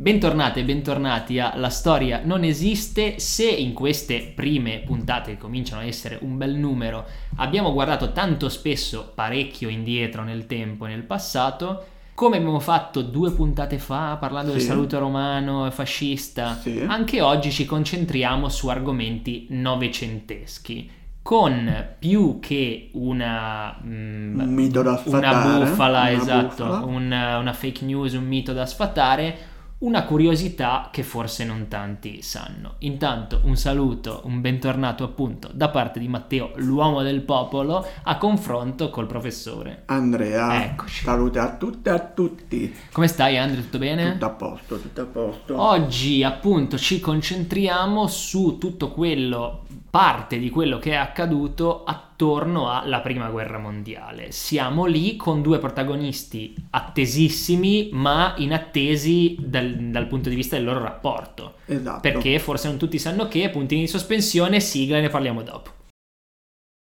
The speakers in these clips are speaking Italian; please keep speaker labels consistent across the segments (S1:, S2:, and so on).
S1: Bentornate e bentornati a La storia non esiste. Se in queste prime puntate, che cominciano a essere un bel numero, abbiamo guardato tanto spesso parecchio indietro nel tempo e nel passato, come abbiamo fatto due puntate fa parlando del
S2: Sì.
S1: saluto romano e fascista,
S2: Sì.
S1: anche oggi ci concentriamo su argomenti novecenteschi. Con più che una, mm,
S2: Un mito da
S1: una
S2: sfatare,
S1: bufala,
S2: una
S1: esatto,
S2: bufala.
S1: una, una fake news, un mito da sfatare, una curiosità che forse non tanti sanno. Intanto un saluto, un bentornato appunto da parte di Matteo, l'uomo del popolo, a confronto col professore.
S2: Andrea,
S1: Eccoci.
S2: salute a tutte e a tutti.
S1: Come stai Andrea? Tutto bene?
S2: Tutto a posto, tutto a posto.
S1: Oggi appunto ci concentriamo su tutto quello, parte di quello che è accaduto attorno alla prima guerra mondiale. Siamo lì con due protagonisti attesissimi ma inattesi dal, dal punto di vista del loro rapporto.
S2: esatto.
S1: Perché forse non tutti sanno che, puntini di sospensione, sigla e ne parliamo dopo.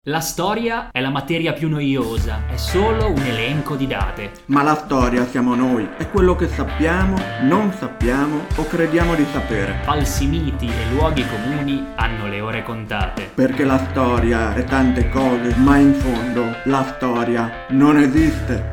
S1: La storia è la materia più noiosa, è solo un elenco di date.
S2: Ma la storia siamo noi, è quello che sappiamo, non sappiamo o crediamo di sapere.
S1: Falsi miti e luoghi comuni hanno le ore contate.
S2: Perché la storia è tante cose, ma in fondo la storia non esiste.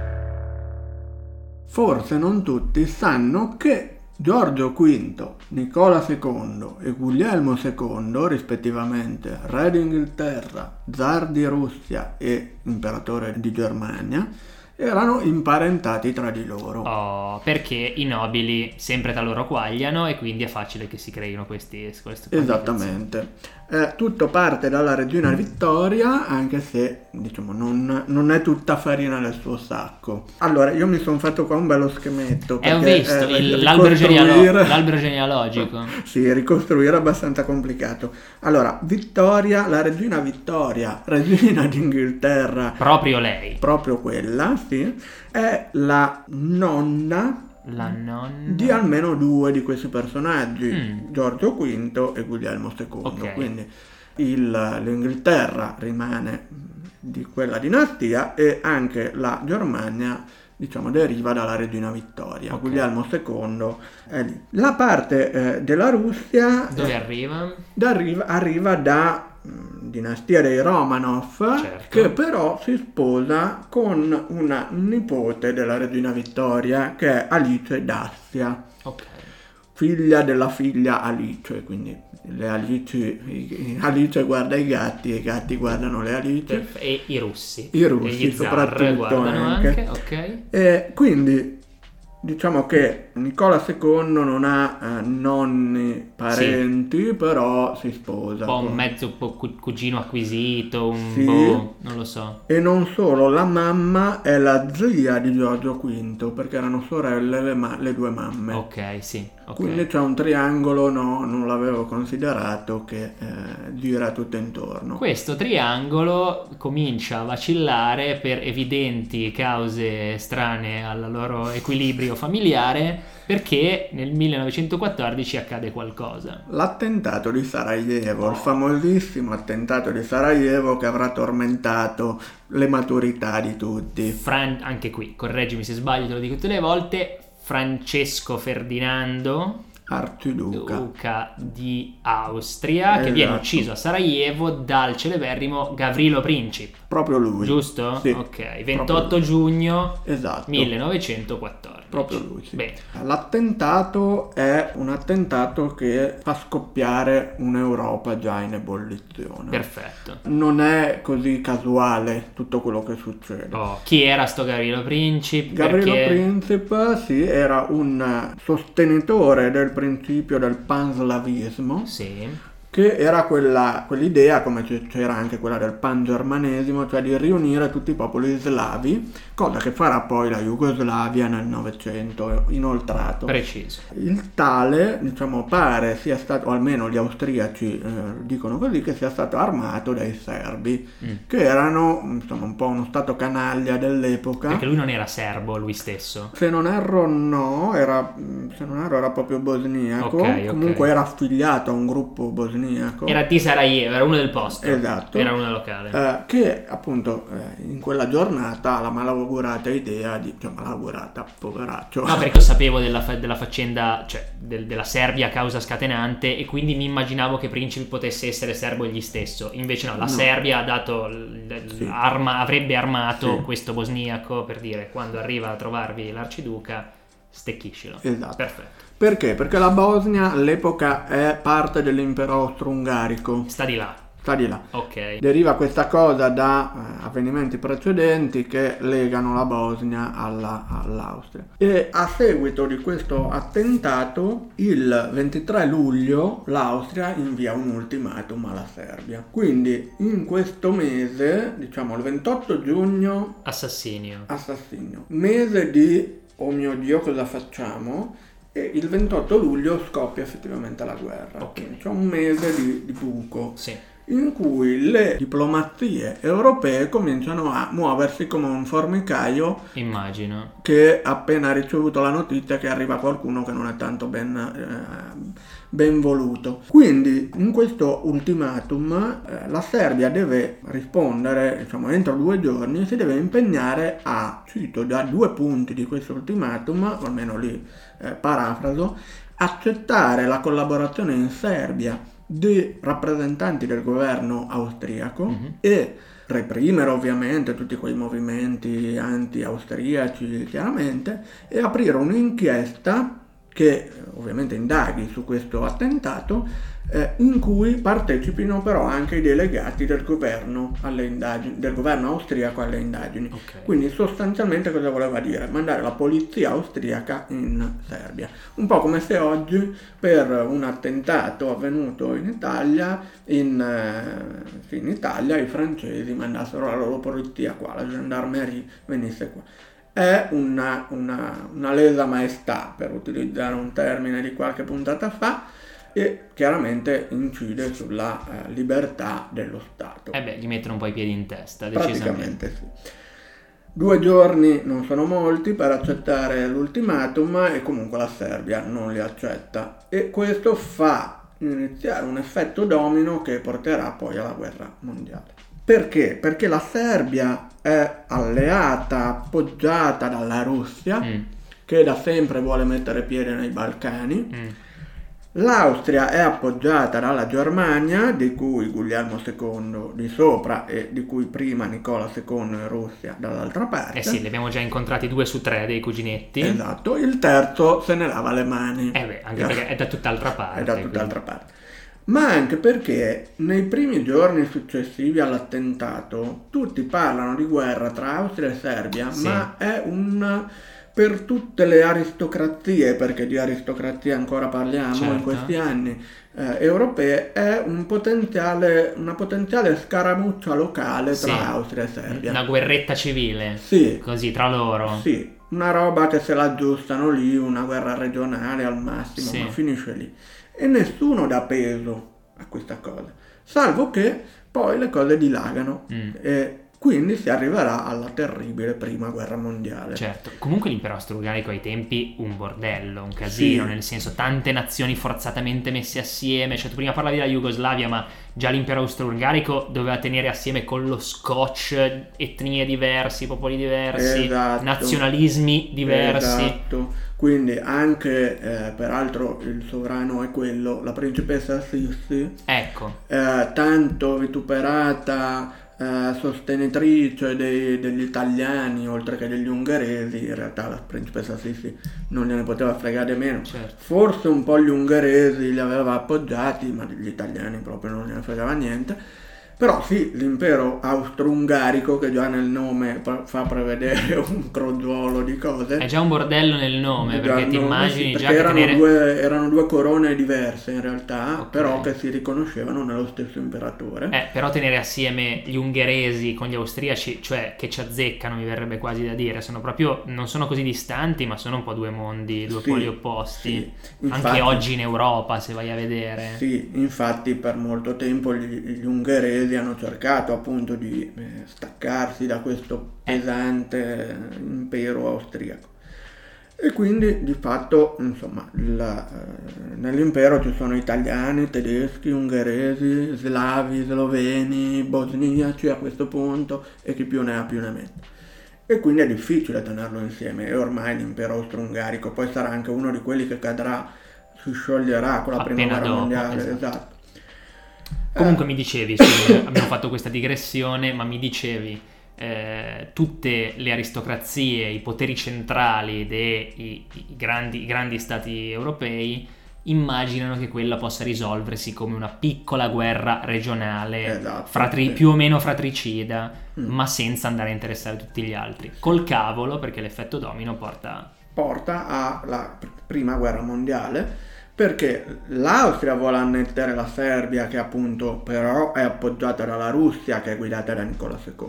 S2: Forse non tutti sanno che Giorgio V, Nicola II e Guglielmo II, rispettivamente re d'Inghilterra, zar di Russia e imperatore di Germania, erano imparentati tra di loro.
S1: Oh, perché i nobili sempre tra loro quagliano e quindi è facile che si creino questi, queste
S2: Esattamente. Eh, tutto parte dalla regina Vittoria, anche se diciamo non, non è tutta farina nel suo sacco. Allora, io mi sono fatto qua un bello schemetto.
S1: E ho
S2: perché,
S1: visto
S2: eh,
S1: il- l'albero, genealo- l'albero genealogico.
S2: Sì, ricostruire è abbastanza complicato. Allora, Vittoria, la regina Vittoria, regina d'Inghilterra,
S1: Proprio lei.
S2: proprio quella, sì, è la nonna
S1: La nonna.
S2: di almeno due di questi personaggi,
S1: Mm.
S2: Giorgio V e Guglielmo II.
S1: Ok.
S2: Quindi il- l'Inghilterra rimane di quella dinastia e anche la Germania diciamo deriva dalla regina Vittoria.
S1: Ok.
S2: Guglielmo II è lì. La parte eh, della Russia
S1: Dove
S2: eh,
S1: arriva?
S2: arriva, arriva da mm, dinastia dei Romanov
S1: Certo.
S2: che però si sposa con una nipote della regina Vittoria che è Alice d'Assia
S1: Ok.
S2: figlia della figlia Alice quindi le Alice, Alice guarda i gatti e i gatti guardano le Alice
S1: e i russi.
S2: I russi soprattutto anche.
S1: anche. Ok.
S2: e quindi diciamo che Nicola II non ha eh, nonni parenti però si sposa
S1: Un po' un mezzo po' cu- cugino acquisito, un
S2: Sì.
S1: boh, non lo so.
S2: E non solo, la mamma è la zia di Giorgio V, perché erano sorelle le, ma- le due mamme.
S1: Ok, sì. Ok.
S2: Quindi c'è un triangolo, no, non l'avevo considerato, che eh, gira tutto intorno.
S1: Questo triangolo comincia a vacillare per evidenti cause strane al loro equilibrio familiare perché nel 1914 accade qualcosa.
S2: L'attentato di Sarajevo,
S1: Oh.
S2: il famosissimo attentato di Sarajevo che avrà tormentato le maturità di tutti.
S1: Fran- anche qui, correggimi se sbaglio, te lo dico tutte le volte, Francesco Ferdinando,
S2: Arciduca.
S1: duca di Austria, che
S2: Esatto.
S1: viene ucciso a Sarajevo dal celeberrimo Gavrilo Princip,
S2: Proprio lui.
S1: giusto?
S2: Sì.
S1: Ok, 28
S2: Proprio
S1: giugno
S2: Esatto.
S1: 1914.
S2: Proprio lui, sì.
S1: Bene.
S2: L'attentato è un attentato che fa scoppiare un'Europa già in ebollizione.
S1: Perfetto.
S2: Non è così casuale tutto quello che succede.
S1: Oh, chi era sto Gavrilo Princip?
S2: Gabriele
S1: Perché-
S2: Princip sì, era un sostenitore del principio del panslavismo,
S1: Sì.
S2: Che era quella, quell'idea, come c'era anche quella del pangermanesimo, cioè di riunire tutti i popoli slavi, cosa che farà poi la Jugoslavia nel Novecento inoltrato.
S1: Preciso.
S2: Il tale, diciamo, pare sia stato, o almeno gli austriaci eh, dicono così, che sia stato armato dai serbi,
S1: Mm.
S2: che erano insomma un po' uno stato canaglia dell'epoca.
S1: Perché lui non era serbo, lui stesso.
S2: Se non erro no, era, se non erro era proprio bosniaco,
S1: Ok, ok.
S2: comunque era affiliato a un gruppo bosniaco bosniaco.
S1: Era di Sarajevo, era uno del posto.
S2: Esatto.
S1: Era uno locale.
S2: eh, che appunto eh, in quella giornata ha la malaugurata idea di, cioè malaugurata, poveraccio.
S1: No, perché io sapevo della, fa- della faccenda, cioè del- della Serbia causa scatenante e quindi mi immaginavo che Principi potesse essere serbo egli stesso. Invece no, la
S2: No.
S1: Serbia ha dato, l-
S2: Sì.
S1: arma- avrebbe armato
S2: Sì.
S1: questo bosniaco per dire quando arriva a trovarvi l'arciduca, stecchiscilo.
S2: Esatto.
S1: Perfetto.
S2: Perché? Perché la Bosnia all'epoca è parte dell'impero austro-ungarico,
S1: Sta di là.
S2: sta di là.
S1: Ok.
S2: Deriva questa cosa da eh, avvenimenti precedenti che legano la Bosnia alla- all'Austria. E a seguito di questo attentato, il 23 luglio, l'Austria invia un ultimatum alla Serbia. Quindi in questo mese, diciamo il 28 giugno,
S1: Assassinio.
S2: assassinio. Mese di oh mio dio cosa facciamo? E il 28 luglio scoppia effettivamente la guerra.
S1: Ok.
S2: Quindi C'è un mese di, di buco
S1: Sì.
S2: in cui le diplomazie europee cominciano a muoversi come un formicaio
S1: Immagino.
S2: che appena ha ricevuto la notizia che arriva qualcuno che non è tanto ben, eh, ben voluto. Quindi in questo ultimatum eh, la Serbia deve rispondere, diciamo entro due giorni, si deve impegnare a, cito da due punti di questo ultimatum, o almeno lì eh, parafraso, accettare la collaborazione in Serbia di rappresentanti del governo austriaco
S1: Mhm.
S2: e reprimere ovviamente tutti quei movimenti anti-austriaci chiaramente e aprire un'inchiesta che ovviamente indaghi su questo attentato eh, in cui partecipino però anche i delegati del governo, alle indagini, del governo austriaco alle indagini.
S1: Ok.
S2: Quindi sostanzialmente cosa voleva dire? Mandare la polizia austriaca in Serbia. Un po' come se oggi per un attentato avvenuto in Italia, in, eh, sì, in Italia i francesi mandassero la loro polizia qua, la gendarmerie venisse qua. È una, una, una lesa maestà, per utilizzare un termine di qualche puntata fa, e chiaramente incide sulla eh, libertà dello Stato.
S1: Eh beh, gli mettono un po' i piedi in testa, decisamente.
S2: Praticamente sì. Due giorni non sono molti per accettare l'ultimatum e comunque la Serbia non li accetta e questo fa iniziare un effetto domino che porterà poi alla guerra mondiale. Perché? Perché la Serbia è alleata, appoggiata dalla Russia,
S1: Mm,
S2: che da sempre vuole mettere piede nei Balcani.
S1: mm.
S2: L'Austria è appoggiata dalla Germania, di cui Guglielmo II di sopra e di cui prima Nicola II in Russia dall'altra parte.
S1: Eh sì, li abbiamo già incontrati due su tre dei cuginetti.
S2: Esatto, il terzo se ne lava le mani.
S1: Eh beh, anche perché è da tutt'altra parte.
S2: È da
S1: quindi-
S2: tutt'altra parte. Ma anche perché nei primi giorni successivi all'attentato tutti parlano di guerra tra Austria e Serbia,
S1: Sì.
S2: ma è un per tutte le aristocrazie, perché di aristocrazia ancora parliamo in
S1: Certo.
S2: questi anni eh, europee, è un potenziale, una potenziale scaramuccia locale tra
S1: Sì.
S2: Austria e Serbia.
S1: Una guerretta civile.
S2: Sì,
S1: Così, tra loro.
S2: sì, una roba che se la aggiustano lì, una guerra regionale al massimo,
S1: Sì.
S2: ma finisce lì. E nessuno dà peso a questa cosa, salvo che poi le cose dilagano
S1: Mm.
S2: e quindi si arriverà alla terribile prima guerra mondiale.
S1: Certo, comunque l'impero austro-ungarico ai tempi un bordello, un casino,
S2: Sì.
S1: nel senso tante nazioni forzatamente messe assieme, cioè tu prima parlavi della Jugoslavia, ma già l'impero austro-ungarico doveva tenere assieme con lo scotch etnie diversi, popoli diversi,
S2: Esatto.
S1: nazionalismi diversi.
S2: Esatto. Quindi anche, eh, peraltro il sovrano è quello, la principessa Sissi,
S1: Ecco,
S2: eh, tanto vituperata eh, sostenitrice dei- degli italiani oltre che degli ungheresi, in realtà la principessa Sissi non gliene poteva fregare meno.
S1: certo.
S2: Forse un po' gli ungheresi li aveva appoggiati, ma gli italiani proprio non gliene fregava niente. Però sì, l'impero austro-ungarico, che già nel nome fa prevedere un crogiolo di cose,
S1: È già un bordello nel nome,
S2: Già
S1: perché ti immagini
S2: sì,
S1: già
S2: perché
S1: che
S2: erano,
S1: tenere...
S2: due, erano due corone diverse in realtà,
S1: Ok.
S2: però che si riconoscevano nello stesso imperatore.
S1: Eh, però tenere assieme gli ungheresi con gli austriaci, cioè che ci azzeccano, mi verrebbe quasi da dire, sono proprio, non sono così distanti, ma sono un po' due mondi, due
S2: Sì,
S1: poli opposti.
S2: sì.
S1: Anche
S2: Infatti-
S1: oggi in Europa, se vai a vedere.
S2: Sì, infatti per molto tempo gli, gli ungheresi hanno cercato appunto di eh, staccarsi da questo pesante impero austriaco. E quindi di fatto, insomma, la, eh, nell'impero ci sono italiani, tedeschi, ungheresi, slavi, sloveni, bosniaci a questo punto e chi più ne ha più ne mette. E quindi è difficile tenerlo insieme e ormai l'impero austro-ungarico poi sarà anche uno di quelli che cadrà, si scioglierà con la
S1: Appena
S2: prima guerra
S1: dopo,
S2: mondiale.
S1: esatto.
S2: Esatto.
S1: Comunque mi dicevi, abbiamo fatto questa digressione, ma mi dicevi eh, tutte le aristocrazie, i poteri centrali dei grandi, grandi stati europei immaginano che quella possa risolversi come una piccola guerra regionale,
S2: Esatto,
S1: fratri-
S2: sì.
S1: più o meno fratricida,
S2: Mm.
S1: ma senza andare a interessare tutti gli altri. Col cavolo, perché l'effetto domino porta...
S2: porta alla pr- prima guerra mondiale perché l'Austria vuole annettere la Serbia che appunto però è appoggiata dalla Russia che è guidata da Nicola II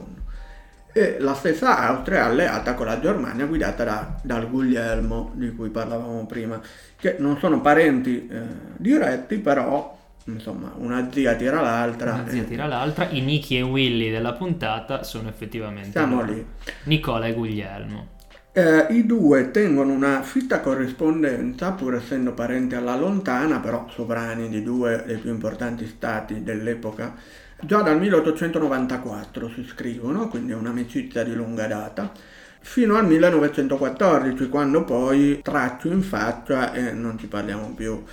S2: e la stessa Austria è alleata con la Germania guidata da, dal Guglielmo di cui parlavamo prima che non sono parenti eh, diretti però insomma una zia tira l'altra
S1: Una zia
S2: e
S1: tira l'altra, i Nicky e Willy della puntata sono effettivamente
S2: siamo lì.
S1: Nicola e Guglielmo.
S2: Eh, I due tengono una fitta corrispondenza, pur essendo parenti alla lontana, però sovrani di due dei più importanti stati dell'epoca. Già dal 1894 si scrivono, quindi è un'amicizia di lunga data, fino al 1914, quando poi traccio in faccia e non ci parliamo più.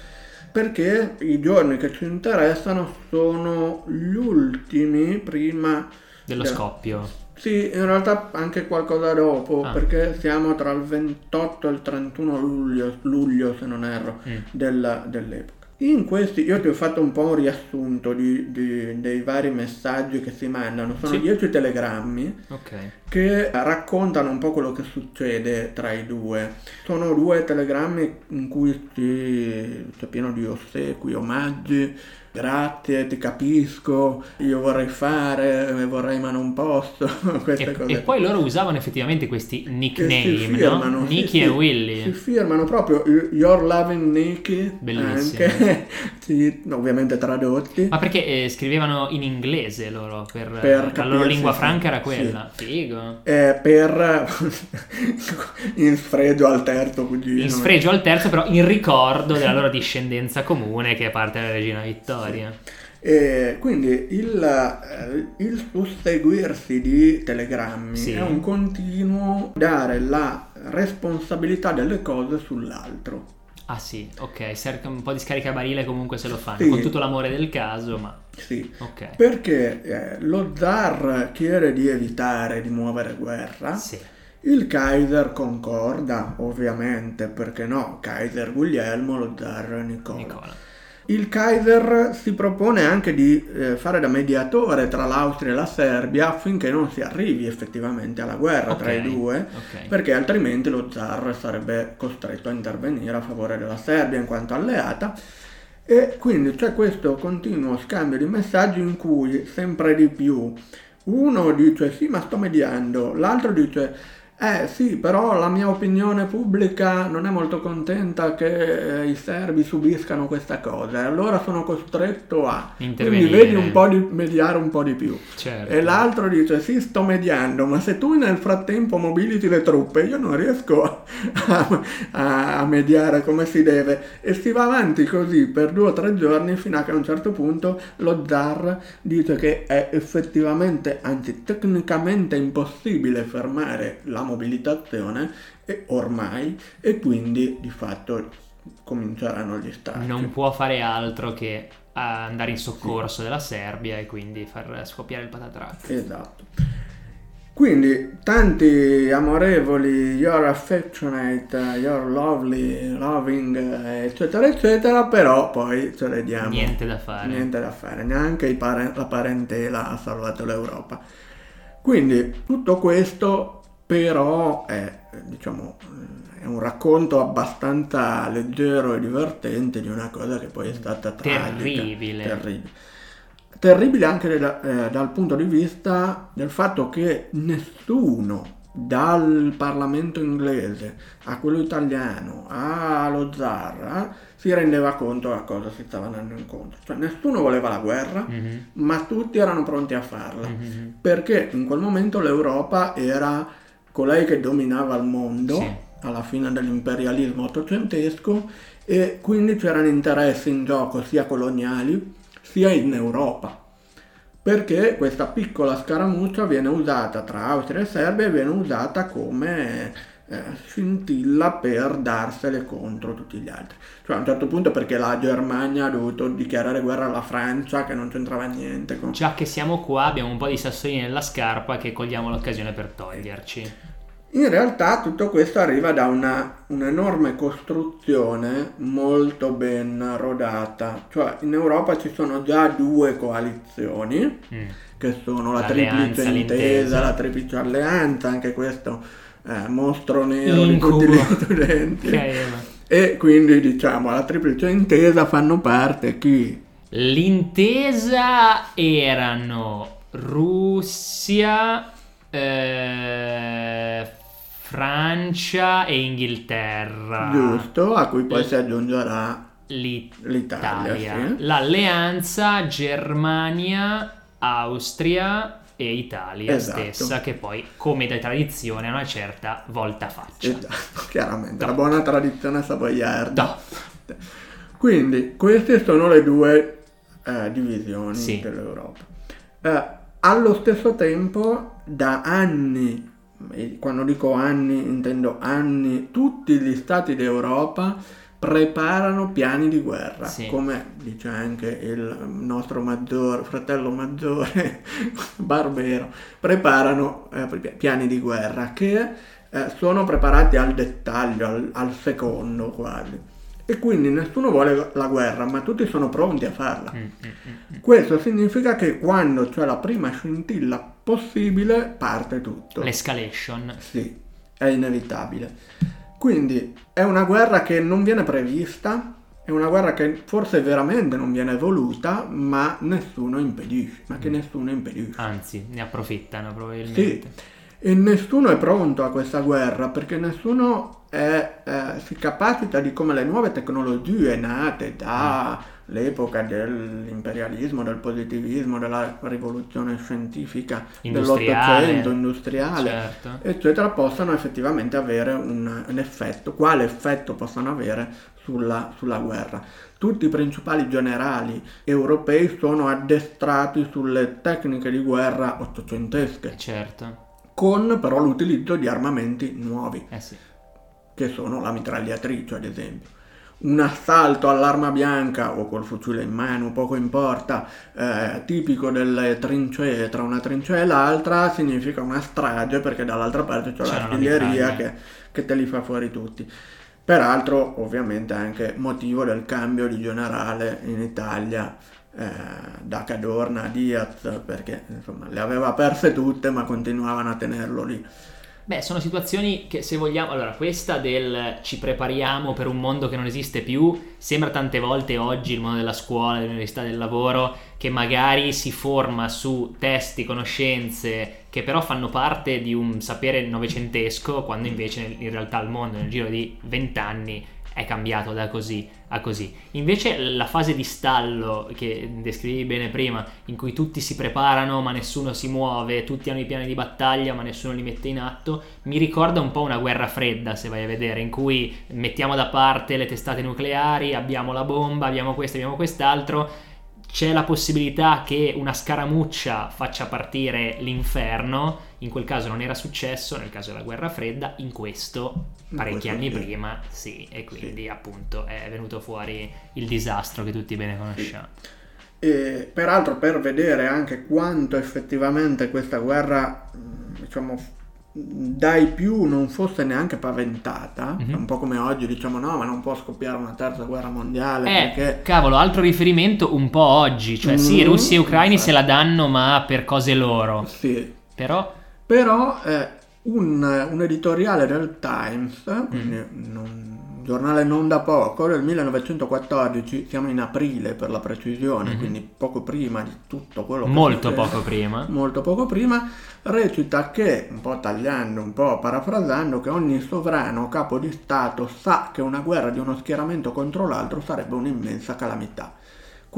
S2: Perché i giorni che ci interessano sono gli ultimi prima
S1: Dello
S2: del-
S1: scoppio.
S2: Sì, in realtà anche qualcosa dopo,
S1: Ah.
S2: perché siamo tra il 28 e il 31 luglio, luglio se non erro,
S1: Mm.
S2: della- dell'epoca. In questi, io ti ho fatto un po' un riassunto di- di- dei vari messaggi che si mandano, sono
S1: Sì.
S2: 10 telegrammi
S1: Ok.
S2: che raccontano un po' quello che succede tra i due. Sono due telegrammi in cui ci- c'è pieno di ossequi, omaggi, grazie, ti capisco, io vorrei fare, vorrei ma non posso, queste
S1: E,
S2: cose.
S1: e poi loro usavano effettivamente questi nickname,
S2: firmano,
S1: no?
S2: sì,
S1: Nicky
S2: sì,
S1: e Willy.
S2: Si firmano proprio Your Loving Nicky,
S1: Bellissimo.
S2: anche, sì, ovviamente tradotti.
S1: Ma perché eh, scrivevano in inglese loro? Per,
S2: Per
S1: la loro
S2: capirsi,
S1: lingua
S2: sì,
S1: franca era
S2: sì.
S1: quella. Figo.
S2: eh, per in sfregio al terzo cugino.
S1: In sfregio al terzo, però in ricordo della loro discendenza comune che è parte della regina Vittoria.
S2: E quindi il, eh, il susseguirsi di telegrammi
S1: Sì.
S2: è un continuo dare la responsabilità delle cose sull'altro.
S1: Ah sì, ok, cerca un po' di scaricabarile comunque se lo fanno,
S2: Sì.
S1: con tutto l'amore del caso, ma
S2: Sì.
S1: ok.
S2: Perché eh, lo zar chiede di evitare di muovere guerra,
S1: Sì.
S2: il Kaiser concorda, ovviamente, perché no, Kaiser Guglielmo, lo zar Nicola.
S1: Nicola.
S2: Il Kaiser si propone anche di eh, fare da mediatore tra l'Austria e la Serbia affinché non si arrivi effettivamente alla guerra tra i due,
S1: ok.
S2: perché altrimenti lo zar sarebbe costretto a intervenire a favore della Serbia in quanto alleata. E quindi c'è questo continuo scambio di messaggi in cui sempre di più uno dice sì ma sto mediando, l'altro dice eh sì però la mia opinione pubblica non è molto contenta che eh, i serbi subiscano questa cosa e allora sono costretto a... Quindi vedi un po' di mediare un po' di più.
S1: Certo.
S2: E l'altro dice sì sto mediando ma se tu nel frattempo mobiliti le truppe io non riesco a, a- a mediare come si deve e si va avanti così per due o tre giorni fino a che a un certo punto lo zar dice che è effettivamente anzi tecnicamente impossibile fermare la mobilitazione e ormai e quindi di fatto cominceranno gli stati.
S1: Non può fare altro che andare in soccorso della Serbia e quindi far scoppiare il patatrack.
S2: Esatto. Quindi tanti amorevoli, your affectionate, your lovely, loving, eh, eccetera, eccetera, però poi ce le diamo.
S1: Niente da fare.
S2: Niente da fare, neanche pare- la parentela ha salvato l'Europa. Quindi tutto questo però è, diciamo, è un racconto abbastanza leggero e divertente di una cosa che poi è stata tragica.
S1: Terribile.
S2: Terribile. Terribile anche da- eh, dal punto di vista del fatto che nessuno dal Parlamento inglese a quello italiano allo zar si rendeva conto a cosa si stava andando incontro. Cioè nessuno voleva la guerra,
S1: Mhm.
S2: ma tutti erano pronti a farla.
S1: Mhm.
S2: Perché in quel momento l'Europa era colei che dominava il mondo
S1: Sì.
S2: alla fine dell'imperialismo ottocentesco e quindi c'erano interessi in gioco sia coloniali sia in Europa perché questa piccola scaramuccia viene usata tra Austria e Serbia e viene usata come eh, scintilla per darsele contro tutti gli altri. Cioè a un certo punto perché la Germania ha dovuto dichiarare guerra alla Francia che non c'entrava niente. Con...
S1: Già che siamo qua abbiamo un po' di sassolini nella scarpa che cogliamo l'occasione per toglierci.
S2: In realtà tutto questo arriva da una, un'enorme costruzione molto ben rodata, cioè in Europa ci sono già due coalizioni, mm. che sono la L'alleanza, triplice intesa, la triplice alleanza, anche questo eh, mostro nero Incubo. di tutti gli studenti. e quindi diciamo la triplice intesa fanno parte chi?
S1: L'intesa erano Russia, eh, Francia e Inghilterra.
S2: Giusto, a cui poi si aggiungerà
S1: l'It- l'Italia. Sì. L'alleanza Germania, Austria e Italia esatto. stessa che poi come da tradizione ha una certa volta faccia.
S2: Esatto, chiaramente, no. la buona tradizione savoiarda. No. Quindi queste sono le due eh, divisioni sì. dell'Europa. Eh, allo stesso tempo da anni quando dico anni intendo anni, tutti gli stati d'Europa preparano piani di guerra, sì. come dice anche il nostro maggiore, fratello maggiore Barbero, preparano eh, piani di guerra che eh, sono preparati al dettaglio, al, al secondo quasi e quindi nessuno vuole la guerra, ma tutti sono pronti a farla. Mm, mm, mm, Questo significa che quando c'è la prima scintilla possibile parte tutto.
S1: L'escalation.
S2: Sì, è inevitabile. Quindi è una guerra che non viene prevista, è una guerra che forse veramente non viene voluta, ma nessuno impedisce, ma che nessuno impedisce.
S1: Anzi, ne approfittano probabilmente. Sì.
S2: E nessuno è pronto a questa guerra perché nessuno è, eh, si capacita di come le nuove tecnologie nate dall'epoca dell'imperialismo, del positivismo, della rivoluzione scientifica dell'Ottocento, industriale, certo. eccetera, possano effettivamente avere un, un, effetto. Quale effetto possono avere sulla, sulla guerra? Tutti i principali generali europei sono addestrati sulle tecniche di guerra ottocentesche.
S1: Certo
S2: con però l'utilizzo di armamenti nuovi,
S1: eh sì.
S2: che sono la mitragliatrice ad esempio. Un assalto all'arma bianca o col fucile in mano, poco importa, eh, tipico delle trincee tra una trincea e l'altra, significa una strage perché dall'altra parte c'è, c'è l'artiglieria che, che te li fa fuori tutti. Peraltro, ovviamente, anche motivo del cambio di generale in Italia da Cadorna a Diaz perché insomma le aveva perse tutte ma continuavano a tenerlo lì.
S1: Beh, sono situazioni che se vogliamo, allora questa del ci prepariamo per un mondo che non esiste più, sembra tante volte oggi il mondo della scuola, dell'università, del lavoro, che magari si forma su testi, conoscenze che però fanno parte di un sapere novecentesco, quando invece in realtà il mondo nel giro di vent'anni è cambiato da così a così. Invece la fase di stallo che descrivevi bene prima, in cui tutti si preparano ma nessuno si muove, tutti hanno i piani di battaglia ma nessuno li mette in atto, mi ricorda un po' una guerra fredda se vai a vedere, in cui mettiamo da parte le testate nucleari, abbiamo la bomba, abbiamo questo, abbiamo quest'altro c'è la possibilità che una scaramuccia faccia partire l'inferno, in quel caso non era successo, nel caso della guerra fredda, in questo parecchi anni sì. prima sì, e quindi sì. appunto è venuto fuori il disastro che tutti bene conosciamo.
S2: E, peraltro per vedere anche quanto effettivamente questa guerra diciamo dai più non fosse neanche paventata, mm-hmm. un po' come oggi diciamo no, ma non può scoppiare una terza guerra mondiale.
S1: Eh,
S2: perché...
S1: cavolo, altro riferimento un po' oggi, cioè mm-hmm. sì, russi e ucraini infatti. se la danno ma per cose loro.
S2: Sì.
S1: Però...
S2: Però eh, un, un, editoriale del Times, quindi mm. non, giornale non da poco, del 1914, siamo in aprile per la precisione, mm-hmm. quindi poco prima di tutto quello che
S1: Molto succede, poco prima.
S2: Molto poco prima, recita che, un po' tagliando, un po' parafrasando, che ogni sovrano o capo di Stato sa che una guerra di uno schieramento contro l'altro sarebbe un'immensa calamità.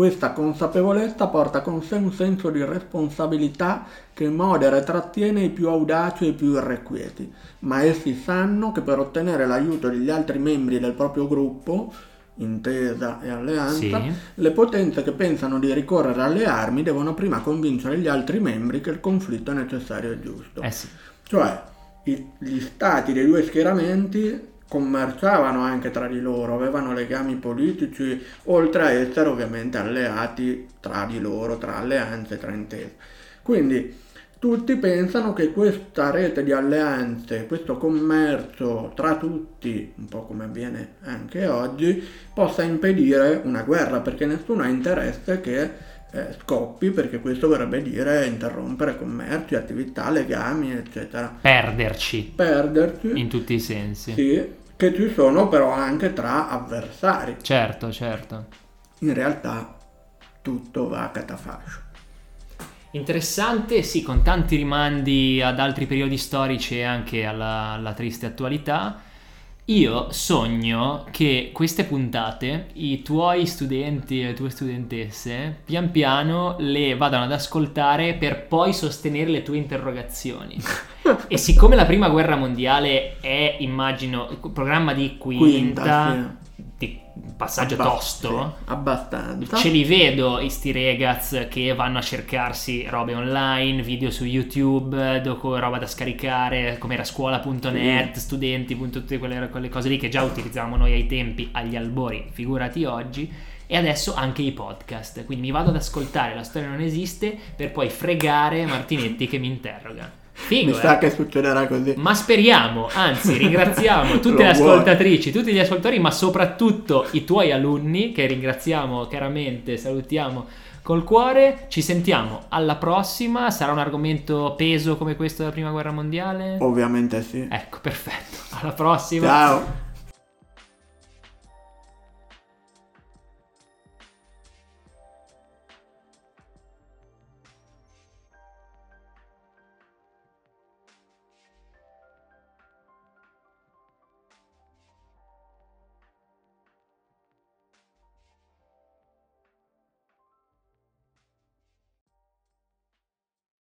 S2: Questa consapevolezza porta con sé un senso di responsabilità che modera e trattiene i più audaci e i più irrequieti, ma essi sanno che per ottenere l'aiuto degli altri membri del proprio gruppo, intesa e alleanza,
S1: Sì.
S2: le potenze che pensano di ricorrere alle armi devono prima convincere gli altri membri che il conflitto è necessario e giusto.
S1: Eh sì.
S2: Cioè, i- gli stati dei due schieramenti commerciavano anche tra di loro, avevano legami politici, oltre a essere ovviamente alleati tra di loro, tra alleanze, tra intese. Quindi tutti pensano che questa rete di alleanze, questo commercio tra tutti, un po' come avviene anche oggi, possa impedire una guerra, perché nessuno ha interesse che eh, scoppi, perché questo vorrebbe dire interrompere commerci, attività, legami, eccetera.
S1: Perderci
S2: Perderci,
S1: in tutti i sensi.
S2: sì, che ci sono però anche tra avversari.
S1: Certo, certo.
S2: In realtà tutto va a catafascio.
S1: Interessante, sì, con tanti rimandi ad altri periodi storici e anche alla, alla triste attualità. Io sogno che queste puntate i tuoi studenti e le tue studentesse pian piano le vadano ad ascoltare per poi sostenere le tue interrogazioni. E siccome la prima guerra mondiale è, immagino, il programma di quinta,
S2: Quinta,
S1: di passaggio
S2: Abbast-
S1: tosto,
S2: sì, abbastanza.
S1: Ce li vedo i sti ragazzi che vanno a cercarsi robe online, video su YouTube, dopo roba da scaricare, come era scuola.net, studenti, punto, tutte quelle, quelle cose lì che già utilizzavamo noi ai tempi, agli albori, figurati oggi. E adesso anche i podcast. Quindi mi vado ad ascoltare La storia non esiste per poi fregare Martinetti che mi interroga. Figo,
S2: Mi
S1: eh?
S2: sa che succederà così.
S1: Ma speriamo, anzi ringraziamo tutte le
S2: vuoi.
S1: ascoltatrici, tutti gli ascoltatori, ma soprattutto i tuoi alunni che ringraziamo chiaramente, salutiamo col cuore. Ci sentiamo alla prossima, sarà un argomento peso come questo della Prima Guerra Mondiale?
S2: Ovviamente sì.
S1: Ecco, perfetto. Alla prossima.
S2: Ciao.